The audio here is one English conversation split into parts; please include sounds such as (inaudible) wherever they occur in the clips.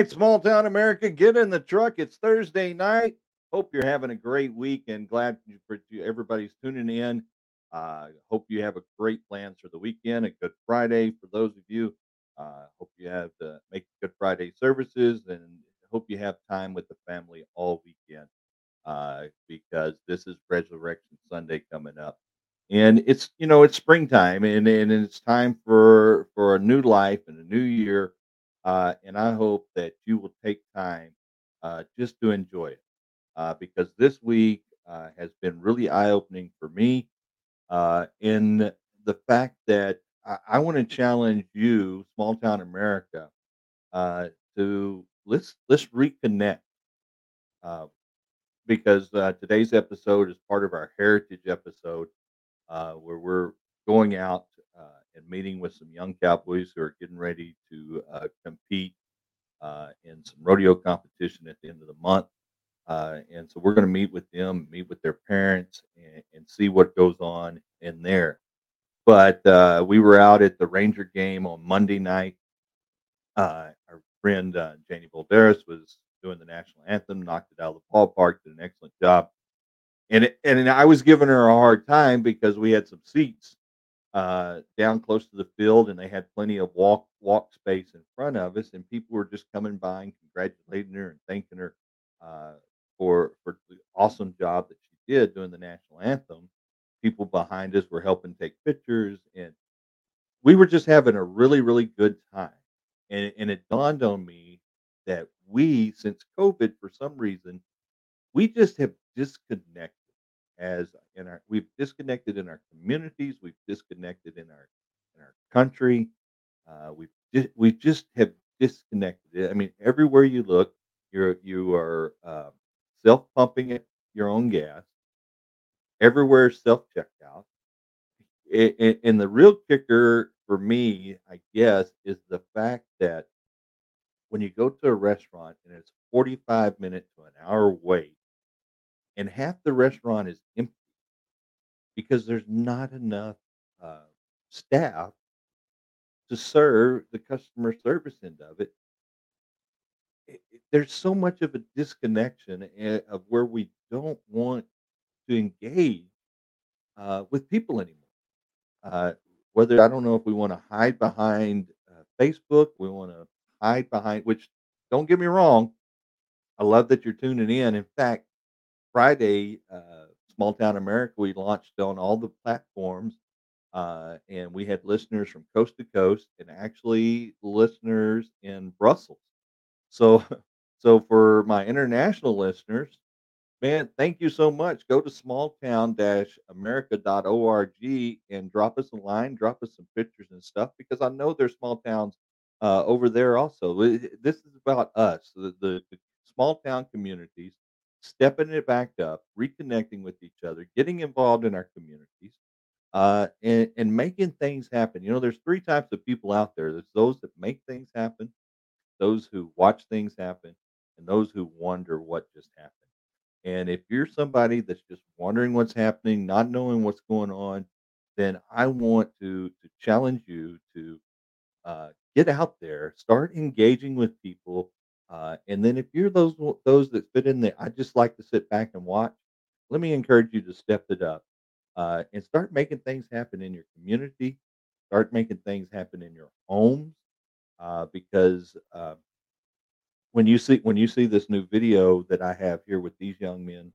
Right, small town America, get in the truck. It's Thursday night. Hope you're having a great week and glad for everybody's tuning in. Uh, hope you have a great plans for the weekend. A good Friday for those of you. Uh, hope you have to make Good Friday services and hope you have time with the family all weekend uh, because this is Resurrection Sunday coming up, and it's you know it's springtime and and it's time for for a new life and a new year, uh, and I hope that you will take time uh, just to enjoy it uh, because this week uh, has been really eye opening for me uh, in the fact that I, I want to challenge you, small town America, uh, to let's let's reconnect. Because today's episode is part of our heritage episode where we're going out and meeting with some young cowboys who are getting ready to uh, compete uh, in some rodeo competition at the end of the month. Uh, and so we're going to meet with them, meet with their parents, and, and see what goes on in there. But uh, we were out at the Ranger game on Monday night. Uh, our friend uh, Janie Bolderis was doing the national anthem, knocked it out of the ballpark, did an excellent job. And and I was giving her a hard time because we had some seats uh, down close to the field, and they had plenty of walk walk space in front of us, and people were just coming by and congratulating her and thanking her uh, for for the awesome job that she did doing the national anthem. People behind us were helping take pictures, and we were just having a really really good time. And and it dawned on me that we, since COVID, for some reason, we just have disconnected as in our we've disconnected in our communities, we've disconnected in our in our country. Uh, we've ju- we just have disconnected. I mean, everywhere you look, you're you are uh, self pumping your own gas. Everywhere self checkout. A- a- And the real kicker for me, I guess, is the fact that when you go to a restaurant and it's 45 minutes to an hour wait, and half the restaurant is empty because there's not enough uh, staff to serve the customer service end of it. it, it- there's so much of a disconnection eh, of where we don't want to engage uh, with people anymore. Uh, whether I don't know if we want to hide behind uh, Facebook, we want to hide behind, which don't get me wrong, I love that you're tuning in. In fact, Friday, uh, Small Town America, we launched on all the platforms, uh, and we had listeners from coast to coast, and actually listeners in Brussels. So, (laughs) so for my international listeners, man, thank you so much. Go to smalltown-america.org and drop us a line, drop us some pictures and stuff because I know there's small towns uh, over there also. This is about us, the, the, the small town communities, stepping it back up, reconnecting with each other, getting involved in our communities, uh, and, and making things happen. You know, there's three types of people out there. There's those that make things happen, those who watch things happen, and those who wonder what just happened. And if you're somebody that's just wondering what's happening, not knowing what's going on, then I want to to challenge you to uh, get out there, start engaging with people, uh, and then if you're those those that fit in there, I just like to sit back and watch. Let me encourage you to step it up uh, and start making things happen in your community. Start making things happen in your homes uh, because uh, when you see when you see this new video that I have here with these young men,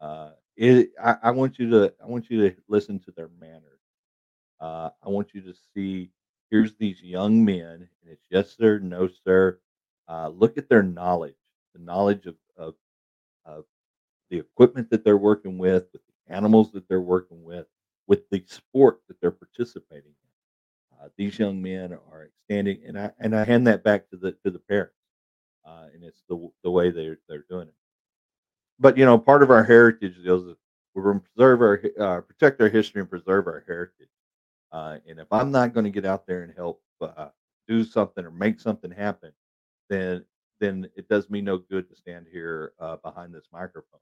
uh, it I, I want you to I want you to listen to their manners. I want you to see here's these young men, and it's yes sir, no sir. Uh, look at their knowledge, the knowledge of, of of the equipment that they're working with, with the animals that they're working with, with the sport that they're participating in. Uh, these young men are standing, and I and I hand that back to the to the parents, uh, and it's the the way they're they're doing it. But you know, part of our heritage is we're going to preserve our uh, protect our history and preserve our heritage. Uh, and if I'm not going to get out there and help uh, do something or make something happen, then then it does me no good to stand here uh, behind this microphone.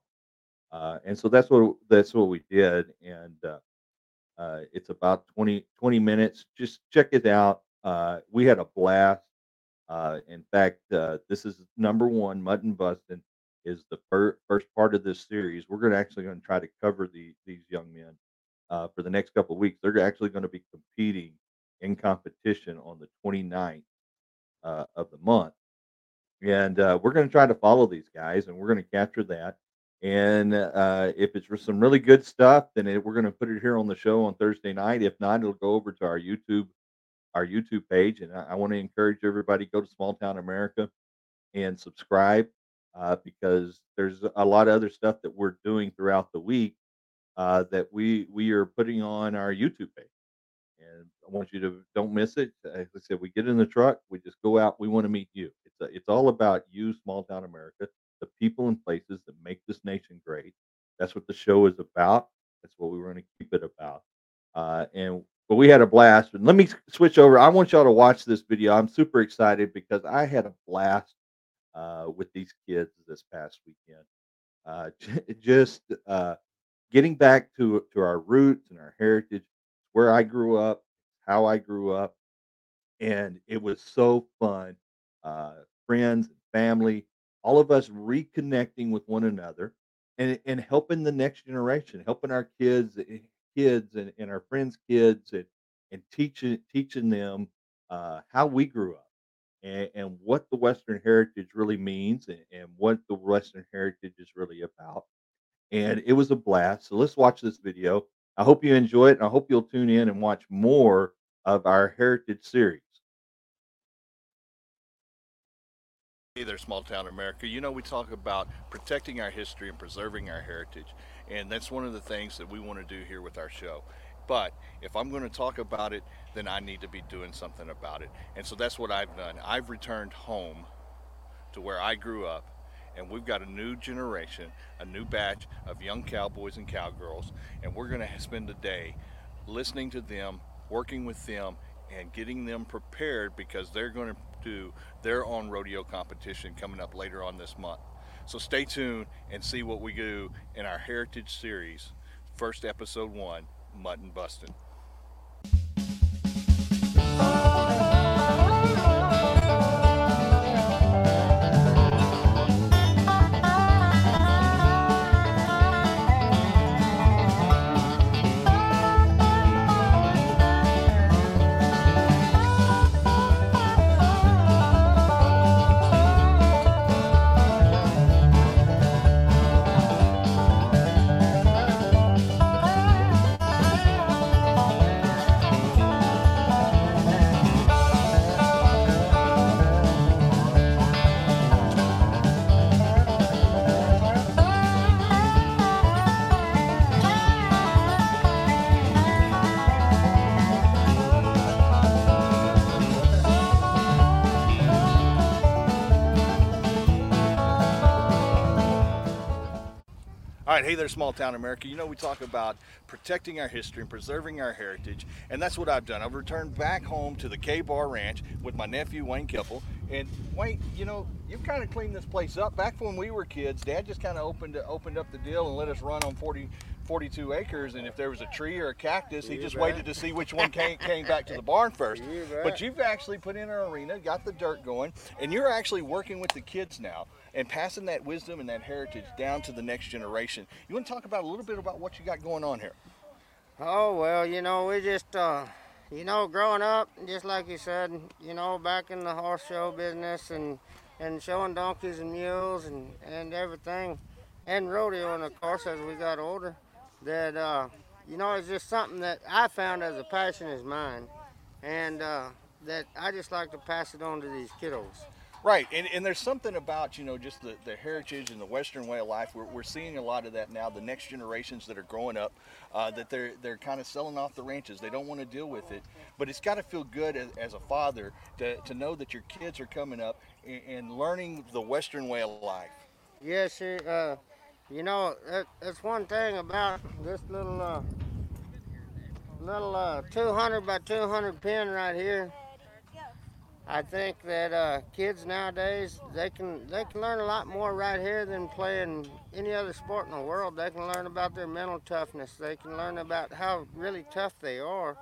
Uh, and so that's what that's what we did. And uh, uh, it's about 20 20 minutes. Just check it out. Uh, we had a blast. Uh, in fact, this is number one. Mutton Bustin' is the fir- first part of this series. We're going to actually going to try to cover the these young men for the next couple of weeks. They're actually going to be competing in competition on the 29th uh, of the month, and uh, we're going to try to follow these guys, and we're going to capture that. And uh, if it's some really good stuff, then it, we're going to put it here on the show on Thursday night. If not, it'll go over to our YouTube our YouTube page. And I, I want to encourage everybody go to Small Town America and subscribe uh, because there's a lot of other stuff that we're doing throughout the week uh, that we we are putting on our YouTube page. And I want you to don't miss it. As I said, we get in the truck, we just go out. We want to meet you. It's a, it's all about you, small town America, the people and places that make this nation great. That's what the show is about. That's what we want to keep it about. Uh, and but we had a blast. And let me switch over. I want y'all to watch this video. I'm super excited because I had a blast uh, with these kids this past weekend. Uh, (laughs) just uh, getting back to to our roots and our heritage, where I grew up, how I grew up, and it was so fun. Uh, friends family, all of us reconnecting with one another, and and helping the next generation, helping our kids eh, kids and, and our friends' kids and and teaching teaching them uh, how we grew up and, and what the Western heritage really means and, and what the Western heritage is really about. And it was a blast. So let's watch this video. I hope you enjoy it, and I hope you'll tune in and watch more of our heritage series. Hey there, small town America. You know, we talk about protecting our history and preserving our heritage, and that's one of the things that we want to do here with our show. But if I'm going to talk about it, then I need to be doing something about it. And so that's what I've done. I've returned home to where I grew up, and we've got a new generation, a new batch of young cowboys and cowgirls, and we're going to spend a day listening to them, working with them, and getting them prepared because they're going to do their own rodeo competition coming up later on this month. So stay tuned and see what we do in our Heritage Series, first episode one, Mutton Bustin'. All right, hey there, small town America. You know, we talk about protecting our history and preserving our heritage, and that's what I've done. I've returned back home to the K Bar Ranch with my nephew, Wayne Kippel. And Wayne, you know, you've kind of cleaned this place up. Back when we were kids, Dad just kind of opened opened up the deal and let us run on 40, 42 acres, and if there was a tree or a cactus, he just waited to see which one came, came back to the barn first. But you've actually put in an arena, got the dirt going, and you're actually working with the kids now and passing that wisdom and that heritage down to the next generation. You want to talk about a little bit about what you got going on here? Oh well, you know, we just uh you know, growing up, just like you said, you know, back in the horse show business and and showing donkeys and mules and and everything, and rodeo, and of course as we got older, that uh, you know, it's just something that I found as a passion is mine, and uh, that I just like to pass it on to these kiddos. Right, and, and there's something about, you know, just the, the heritage and the Western way of life. We're, we're seeing a lot of that now. The next generations that are growing up, uh, that they're they're kind of selling off the ranches. They don't want to deal with it. But it's got to feel good as, as a father to, to know that your kids are coming up and, and learning the Western way of life. Yes. Uh, you know, that, that's one thing about this little uh, little uh, 200 by 200 pen right here. I think that uh, kids nowadays they can they can learn a lot more right here than playing any other sport in the world. They can learn about their mental toughness. They can learn about how really tough they are,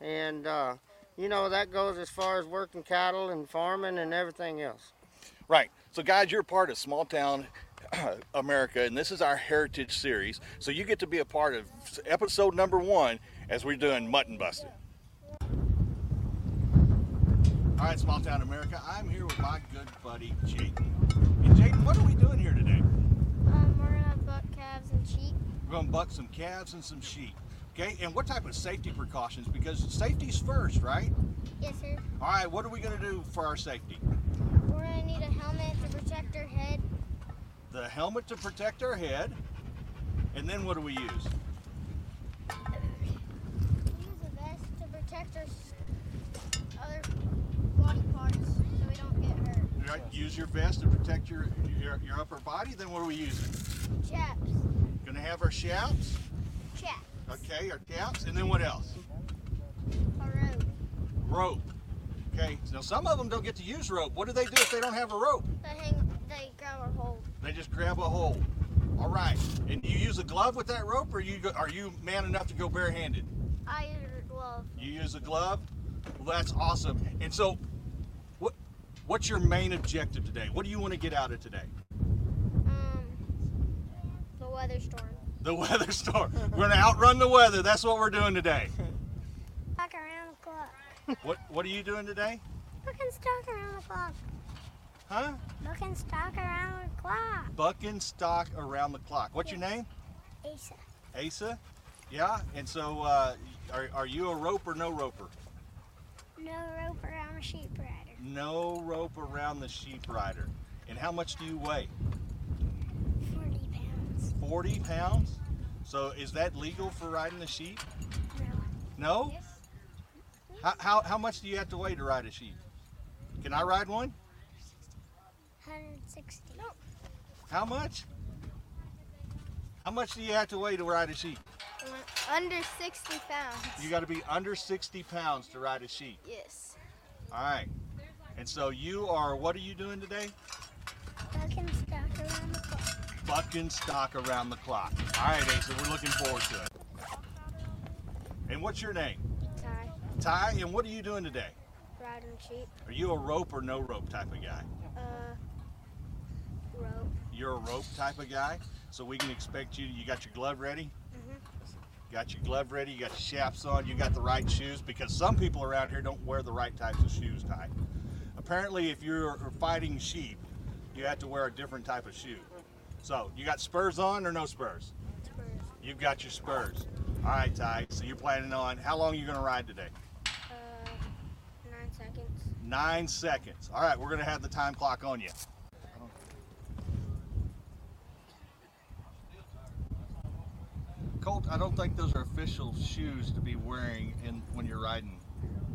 and uh, you know, that goes as far as working cattle and farming and everything else. Right. So, guys, you're part of Small Town (clears throat) America, and this is our Heritage Series. So, you get to be a part of episode number one as we're doing mutton busting. All right, Small Town America, I'm here with my good buddy Jayden. And Jayden, what are we doing here today? Um, we're gonna buck calves and sheep. We're going to buck some calves and some sheep. Okay, and what type of safety precautions? Because safety's first, right? Yes, sir. All right, what are we going to do for our safety? We're gonna need a helmet to protect our head. The helmet to protect our head. And then what do we use? We use a vest to protect our s- other body parts so we don't hurt. Right, use your vest to protect your, your your upper body. Then what are we using? Chaps. Gonna have our shouts, Chaps. okay, our caps, and then what else? A rope. Rope. Okay. Now some of them don't get to use rope. What do they do if they don't have a rope? They hang. They grab our hold. They just grab a hold. All right. And do you use a glove with that rope, or you go, are you man enough to go barehanded? I use a glove. You use a glove. Well, that's awesome. And so, what's your main objective today? What do you want to get out of today? Um, the weather storm. The (laughs) weather storm. We're gonna outrun the weather. That's what we're doing today. (laughs) Back around the clock. What What are you doing today? Bucking stock around the clock. Huh? Bucking stock around the clock. Bucking stock around the clock. What's your name? Asa. Asa. Yeah. And so, uh, are are you a roper? or no roper? No roper. I'm a sheep rider. No rope around the sheep rider. And how much do you weigh? 40 pounds. 40 pounds. So is that legal for riding the sheep? No. No. How, how, how much do you have to weigh to ride a sheep? Can I ride one? 160. No. How much? How much do you have to weigh to ride a sheep? Under 60 pounds. You got to be under 60 pounds to ride a sheep. Yes. All right. And so you are, what are you doing today? Bucking stock around the clock. Bucking stock around the clock. All right, Asa, we're looking forward to it. And what's your name? Tie. Ty, and what are you doing today? Riding sheep. Are you a rope or no rope type of guy? Uh, rope. You're a rope type of guy, so we can expect you. You got your glove ready. Mhm. Got your glove ready. You got your chaps on. You got the right shoes because some people around here don't wear the right types of shoes. Ty. Apparently, if you're fighting sheep, you have to wear a different type of shoe. So you got spurs on or no spurs? Spurs. You've got your spurs. All right, Ty. So you're planning on how long are you going to ride today? Uh, nine seconds. Nine seconds. All right, we're going to have the time clock on you. Colt, I don't think those are official shoes to be wearing in when you're riding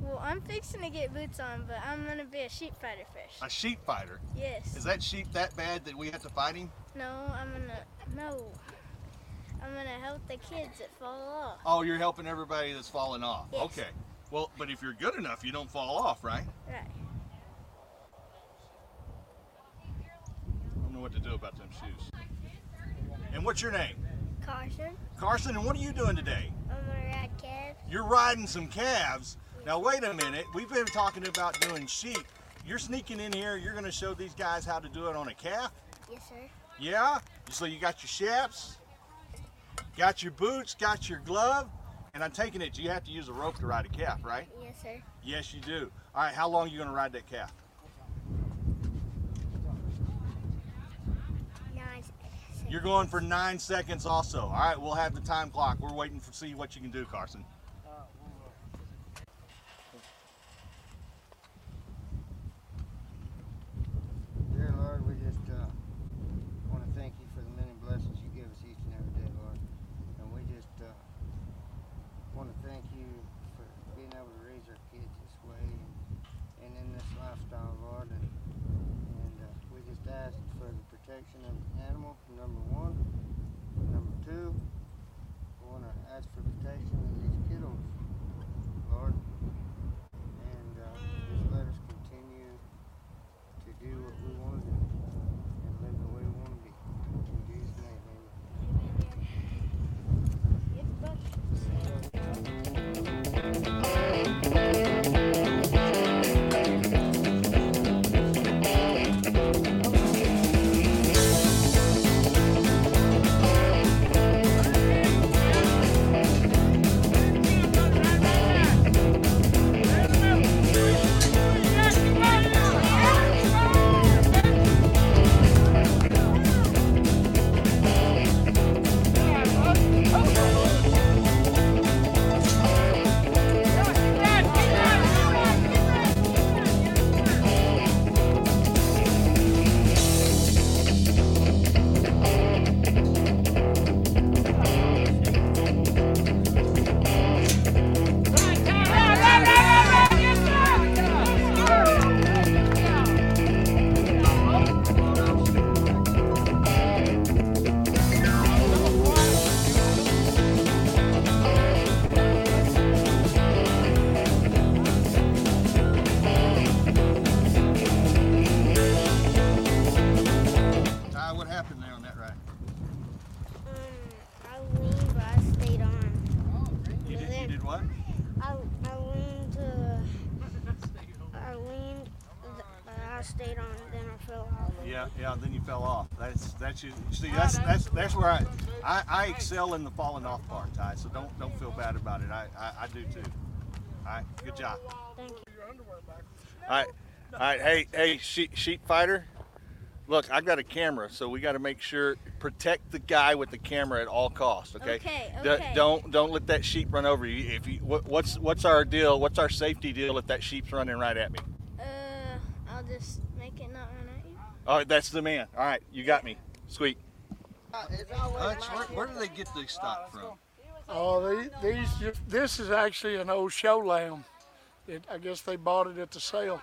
Well, I'm fixing to get boots on, but I'm gonna be a sheep fighter fish. a sheep fighter. Yes. Is that sheep that bad that we have to fight him? No, I'm gonna. No. I'm gonna help the kids that fall off. Oh, you're helping everybody that's falling off. Yes. Okay. Well, but if you're good enough, you don't fall off, right? Right. I don't know what to do about them shoes. And what's your name? Carson. Carson, and what are you doing today? I'm gonna ride calves. You're riding some calves. Now wait a minute. We've been talking about doing sheep. You're sneaking in here. You're going to show these guys how to do it on a calf. Yes, sir. Yeah. So you got your chaps, got your boots, got your glove, and I'm taking it you have to use a rope to ride a calf, right? Yes, sir. Yes, you do. All right. How long are you going to ride that calf? Nine. You're going for nine seconds also. All right. We'll have the time clock. We're waiting to see what you can do, Carson. I I, excel in the falling off part, Ty. So don't don't feel bad about it. I I, I do too. All right, good job. Thank you. All right, all right. Hey, hey, sheep, sheep fighter. Look, I got a camera, so we got to make sure protect the guy with the camera at all costs. Okay. Okay, D- okay. don't don't let that sheep run over you. If you what, what's what's our deal? What's our safety deal if that sheep's running right at me? Uh, I'll just make it not run at you. All right, that's the man. All right, you got me. Sweet. Hutch, where, where do they get this stock from? Oh, these, these this is actually an old show lamb. It, I guess they bought it at the sale.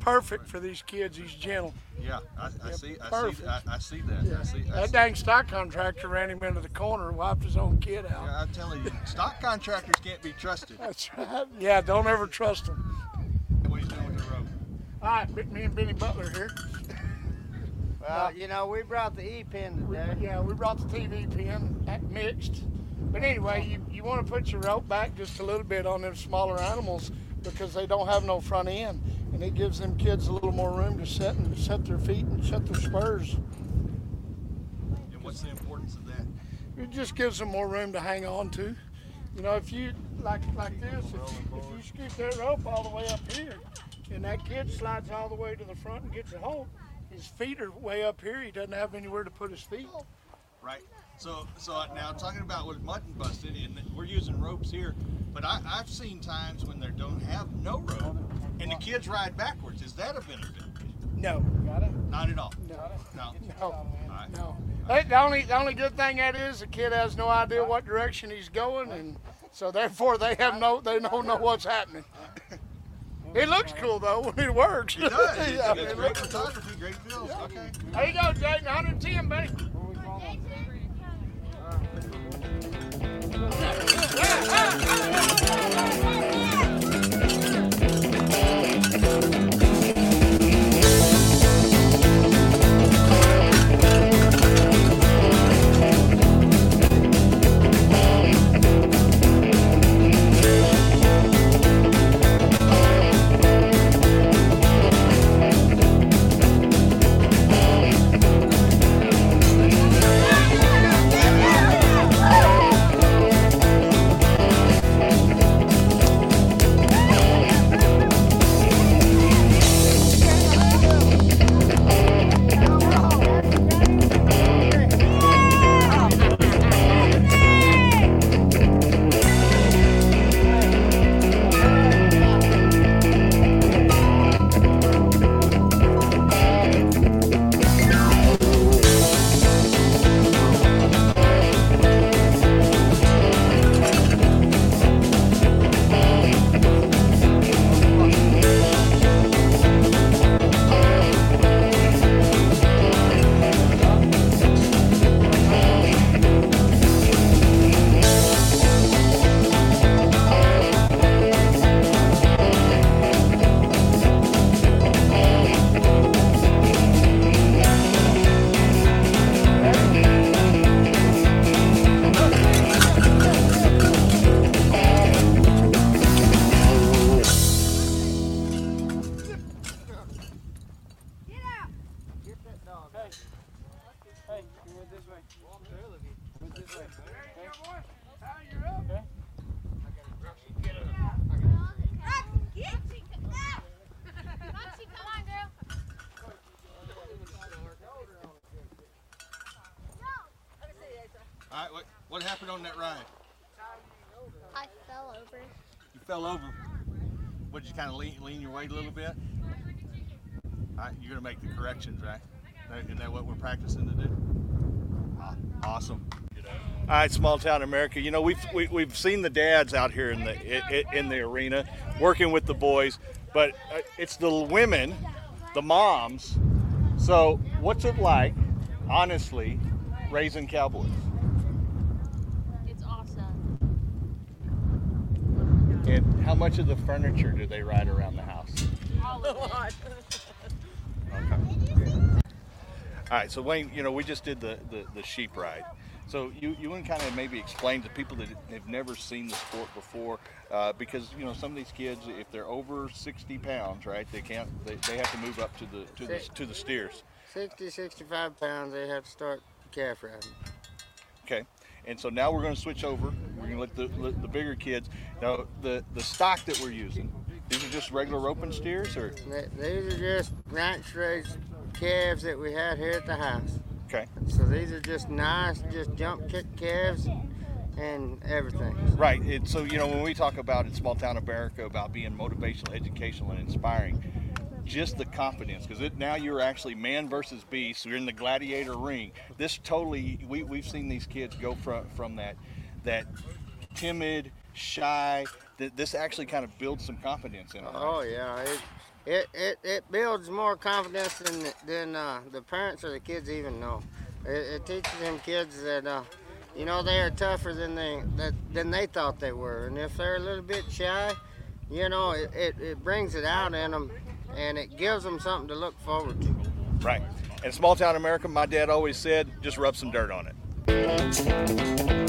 Perfect for these kids. He's gentle. Yeah, I, I see. I see. perfect. I, I see that. I see. I That see. dang stock contractor ran him into the corner and wiped his own kid out. Yeah, I'm telling you, stock contractors can't be trusted. That's right. Yeah, don't ever trust them. What he's doing with the rope. All right, me and Benny Butler here. Uh, well, you know, we brought the E-pin We, today. yeah, we brought the TV pin that mixed. But anyway, you, you want to put your rope back just a little bit on them smaller animals because they don't have no front end. And it gives them kids a little more room to set and set their feet and set their spurs. And what's the importance of that? It just gives them more room to hang on to. You know, if you like like this, if, if you scoop that rope all the way up here, and that kid slides all the way to the front and gets it home, his feet are way up here. He doesn't have anywhere to put his feet. Right. So, so now talking about with mutton busting, and we're using ropes here, but I, I've seen times when they don't have no rope, and the kids ride backwards. Is that a benefit? No, Not at all. no, No. no. Right. No. The only the only good thing that is the kid has no idea what direction he's going, and so therefore they have no they don't know what's happening. (laughs) It looks cool though when it works. It does. (laughs) Yeah, it's it great photography, great feels. Okay. There you go, Jake. 110, buddy. Hey, All right. What, what happened on that ride? I fell over. You fell over. What did you kind of lean, lean your weight a little bit? All right, you're gonna make the corrections, right? Isn't that what we're practicing to do? Awesome. All right, small town America. You know, we've we, we've seen the dads out here in the i- i- in the arena working with the boys, but uh, it's the women, the moms. So, what's it like, honestly, raising cowboys? It's awesome. And how much of the furniture do they ride around the house? All of it. (laughs) Okay. All right, so Wayne, you know, we just did the, the, the sheep ride. So you, you want kind of maybe explain to people that have never seen the sport before, uh, because you know some of these kids, if they're over 60 pounds, right, they can't, they, they have to move up to the to the, to the steers. 60, 65 pounds, they have to start calf riding. Okay, and so now we're going to switch over. We're going to let the let the bigger kids. Now the the stock that we're using, these are just regular roping steers, or These are just ranch raised calves that we had here at the house. Okay, So these are just nice, just jump kick calves and everything. right? And so you know when we talk about in small town America about being motivational, educational, and inspiring. Just the confidence, because now you're actually man versus beast. You're in the gladiator ring. This totally, we, we've seen these kids go from from that that timid, shy. Th- this actually kind of builds some confidence in them. Oh yeah, it it, it, it builds more confidence than than uh, the parents or the kids even know. It, it teaches them kids that uh, you know they are tougher than they that, than they thought they were, and if they're a little bit shy, you know it, it, it brings it out in them, and it gives them something to look forward to. Right. In small town America, my dad always said, just rub some dirt on it.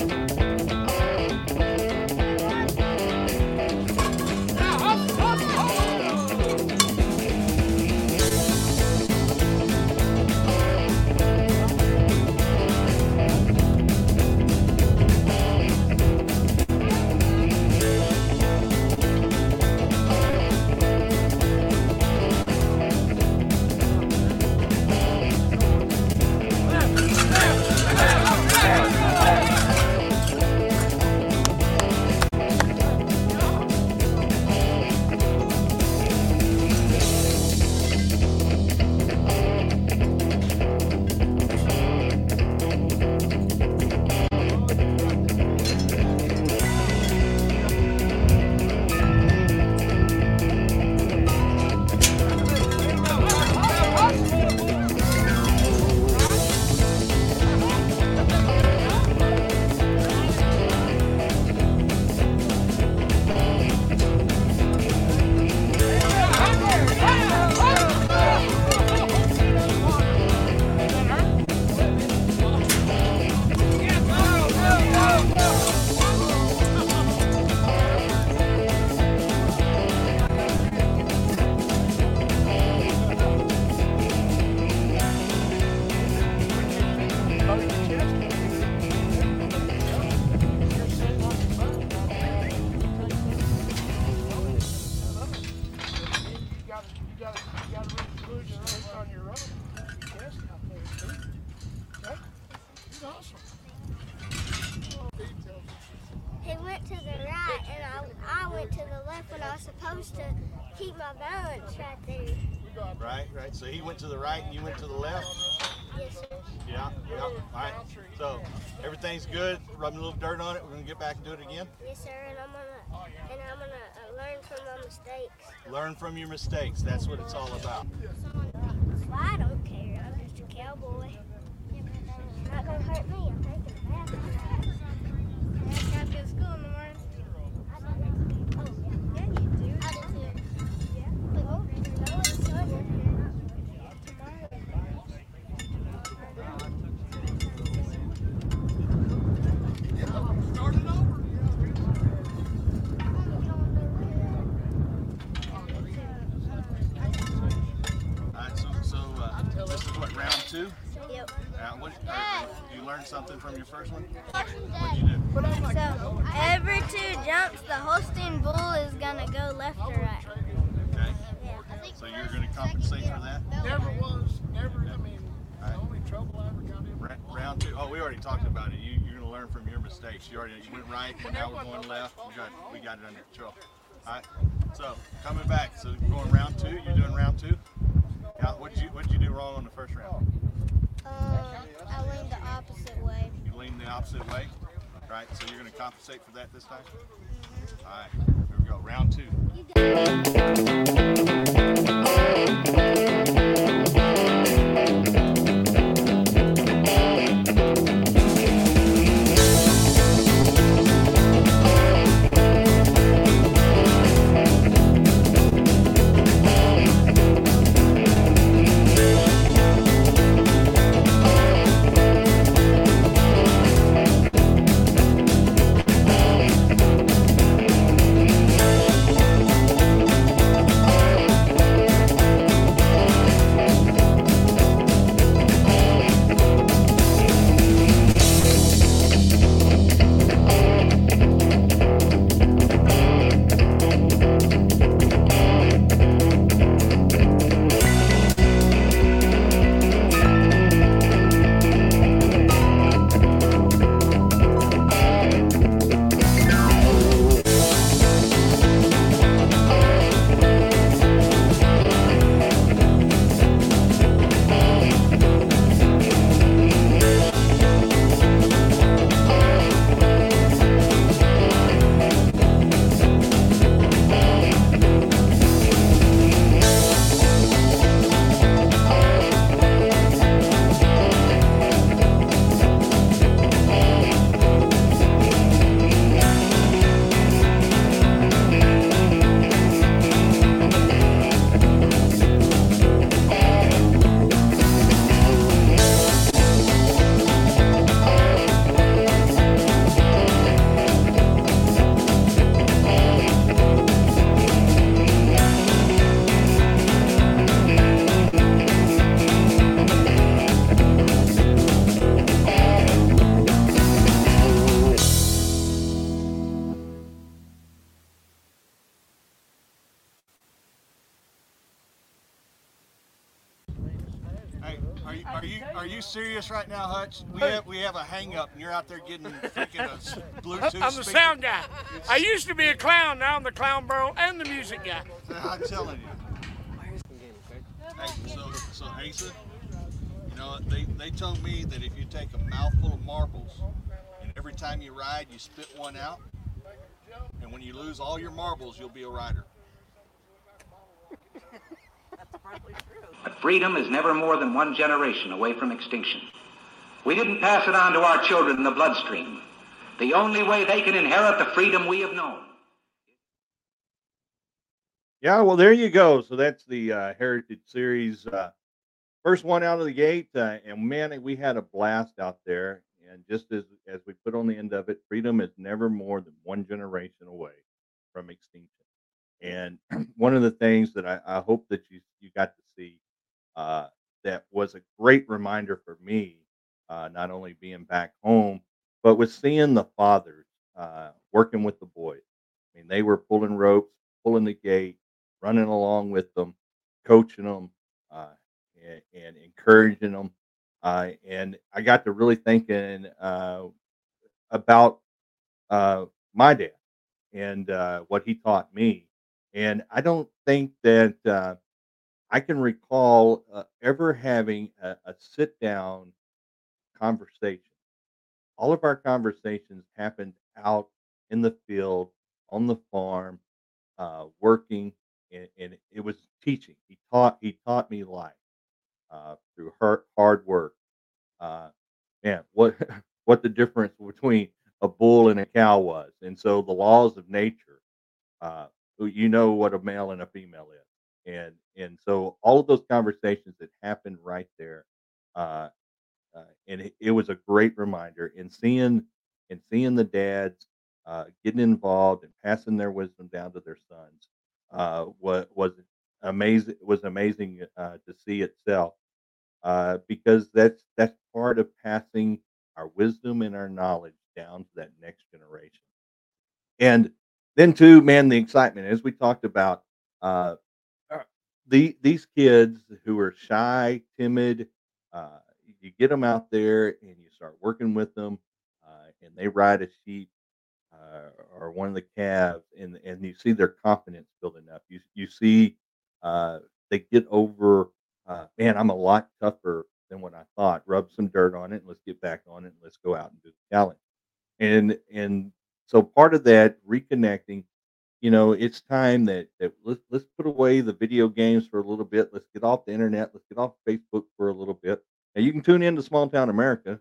And I'm gonna and I'm gonna uh, learn from my mistakes. Learn from your mistakes. That's what it's all about. Well, I don't care. I'm just a cowboy. It's not gonna hurt me. I'm taking a bath. I got to go to school in the morning. I don't know. Oh, yeah. Yeah, you do. I do too. Yeah. Oh, no, it's you learned something from your first one. What'd you do? So every two jumps, the Holstein bull is gonna go left or right. Okay. So you're gonna compensate for that. Never was, never, I mean, All right. the only trouble I ever got in. Ra- Round two. Oh, we already talked about it. You, you're gonna learn from your mistakes. You already you went right, and now we're going left. We got we got it under control. All right. So coming back. So going round two. You're doing round two. Yeah. What did you what did you do wrong on the first round? Um, I leaned the opposite way. You leaned the opposite way. Right. So you're gonna compensate for that this time. All right. Here we go. Round two. Are you are you serious right now, Hutch? We have we have a hang up, and you're out there getting freaking a s- (laughs) Bluetooth. I'm the speaker. sound guy. I used to be a clown. Now I'm the clown barrel and the music guy. I'm telling you. Hey, so so Asa, you know they they told me that if you take a mouthful of marbles, and every time you ride you spit one out, and when you lose all your marbles, you'll be a rider. But freedom is never more than one generation away from extinction. We didn't pass it on to our children in the bloodstream. The only way they can inherit the freedom we have known. Yeah, well, there you go. So that's the uh, Heritage Series uh, first one out of the gate, uh, and man, we had a blast out there. And just as as we put on the end of it, freedom is never more than one generation away from extinction. And (clears throat) one of the things that I, I hope that you you got to see uh, that was a great reminder for me, uh, not only being back home, but with seeing the fathers uh, working with the boys. I mean, they were pulling ropes, pulling the gate, running along with them, coaching them, uh, and, and encouraging them. Uh, and I got to really thinking uh, about my dad and what he taught me. And I don't think that I can recall uh, ever having a, a sit down conversation. All of our conversations happened out in the field, on the farm, uh, working, and, and it was teaching. He taught he taught me life uh, through hard hard work. Uh, man, what (laughs) what the difference between a bull and a cow was, and so the laws of nature. Uh, you know what a male and a female is, and and so all of those conversations that happened right there, uh, uh, and it, it was a great reminder. And seeing and seeing the dads uh, getting involved and passing their wisdom down to their sons uh, was was amazing. Was amazing uh, to see itself uh, because that's that's part of passing our wisdom and our knowledge down to that next generation. And then too, man, the excitement as we talked about uh, the these kids who are shy, timid. Uh, you get them out there and you start working with them, uh, and they ride a sheep uh, or one of the calves, and and you see their confidence building up. You you see uh, they get over. Uh, man, I'm a lot tougher than what I thought. Rub some dirt on it, and let's get back on it, and let's go out and do the challenge. And and so part of that reconnecting, you know, it's time that that let's let's put away the video games for a little bit. Let's get off the internet. Let's get off Facebook for a little bit. Now you can tune in to Small Town America.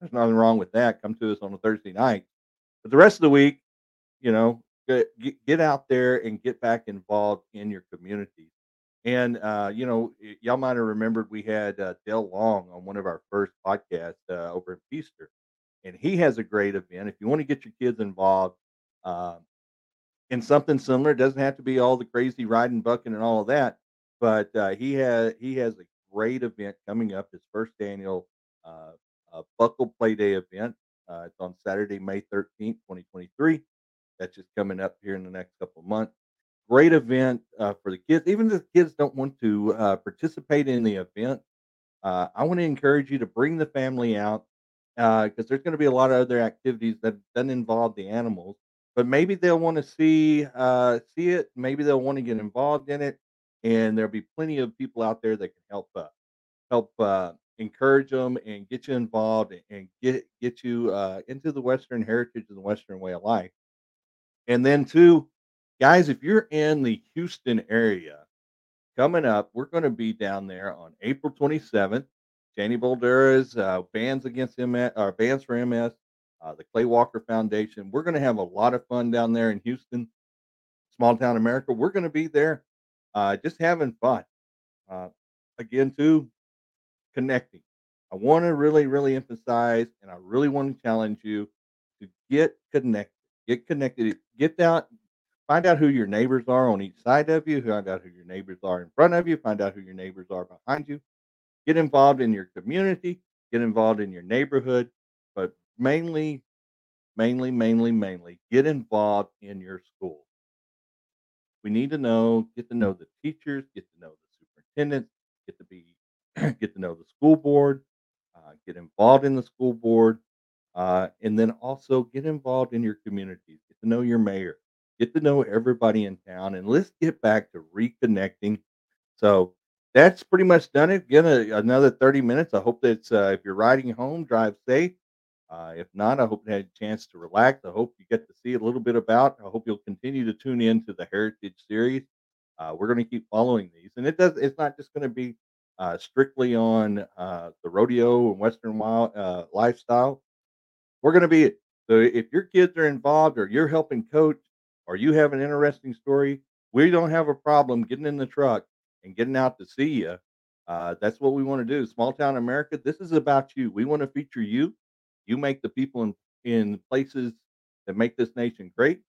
There's nothing wrong with that. Come to us on a Thursday night. But the rest of the week, you know, get, get out there and get back involved in your communities. And uh, you know, y'all might have remembered we had uh, Dale Long on one of our first podcasts uh, over in Feaster, and he has a great event. If you want to get your kids involved uh, in something similar, it doesn't have to be all the crazy riding, bucking, and all of that. But uh, he has he has a great event coming up. His first annual uh, uh, Buckle Play Day event. Uh, it's on Saturday, May thirteenth, twenty twenty three. That's just coming up here in the next couple months. Great event uh, for the kids. Even if the kids don't want to uh, participate in the event, I want to encourage you to bring the family out because there's going to be a lot of other activities that doesn't involve the animals. But maybe they'll want to see uh, see it. Maybe they'll want to get involved in it, and there'll be plenty of people out there that can help uh, help uh, encourage them and get you involved and, get get you uh, into the Western heritage and the Western way of life. And then too, guys, if you're in the Houston area coming up, we're going to be down there on April 27th. Danny Boldera's uh, Bands Against MS, or Bands for MS, uh, the Clay Walker Foundation. We're going to have a lot of fun down there in Houston, small town America. We're going to be there, uh, just having fun. Uh, again, too, connecting. I want to really, really emphasize, and I really want to challenge you to get connected. Get connected. Get out. Find out who your neighbors are on each side of you. Find out who your neighbors are in front of you. Find out who your neighbors are behind you. Get involved in your community. Get involved in your neighborhood. Mainly, mainly, mainly, mainly, get involved in your school. We need to know, get to know the teachers, get to know the superintendents, get to be (clears throat) get to know the school board, uh, get involved in the school board, uh, and then also get involved in your communities. Get to know your mayor, get to know everybody in town, and let's get back to reconnecting. So that's pretty much done it. Again, another 30 minutes. I hope that uh, if you're riding home, drive safe. Uh, if not, I hope you had a chance to relax. I hope you get to see a little bit about. I hope you'll continue to tune in to the Heritage series. Uh, we're going to keep following these, and it does. It's not just going to be uh, strictly on uh, the rodeo and Western wild uh, lifestyle. We're going to be. So if your kids are involved, or you're helping coach, or you have an interesting story, we don't have a problem getting in the truck and getting out to see you. Uh, that's what we want to do. Small town America. This is about you. We want to feature you. You make the people in in places that make this nation great.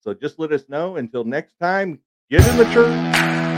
So just let us know. Until next time, get in the truck.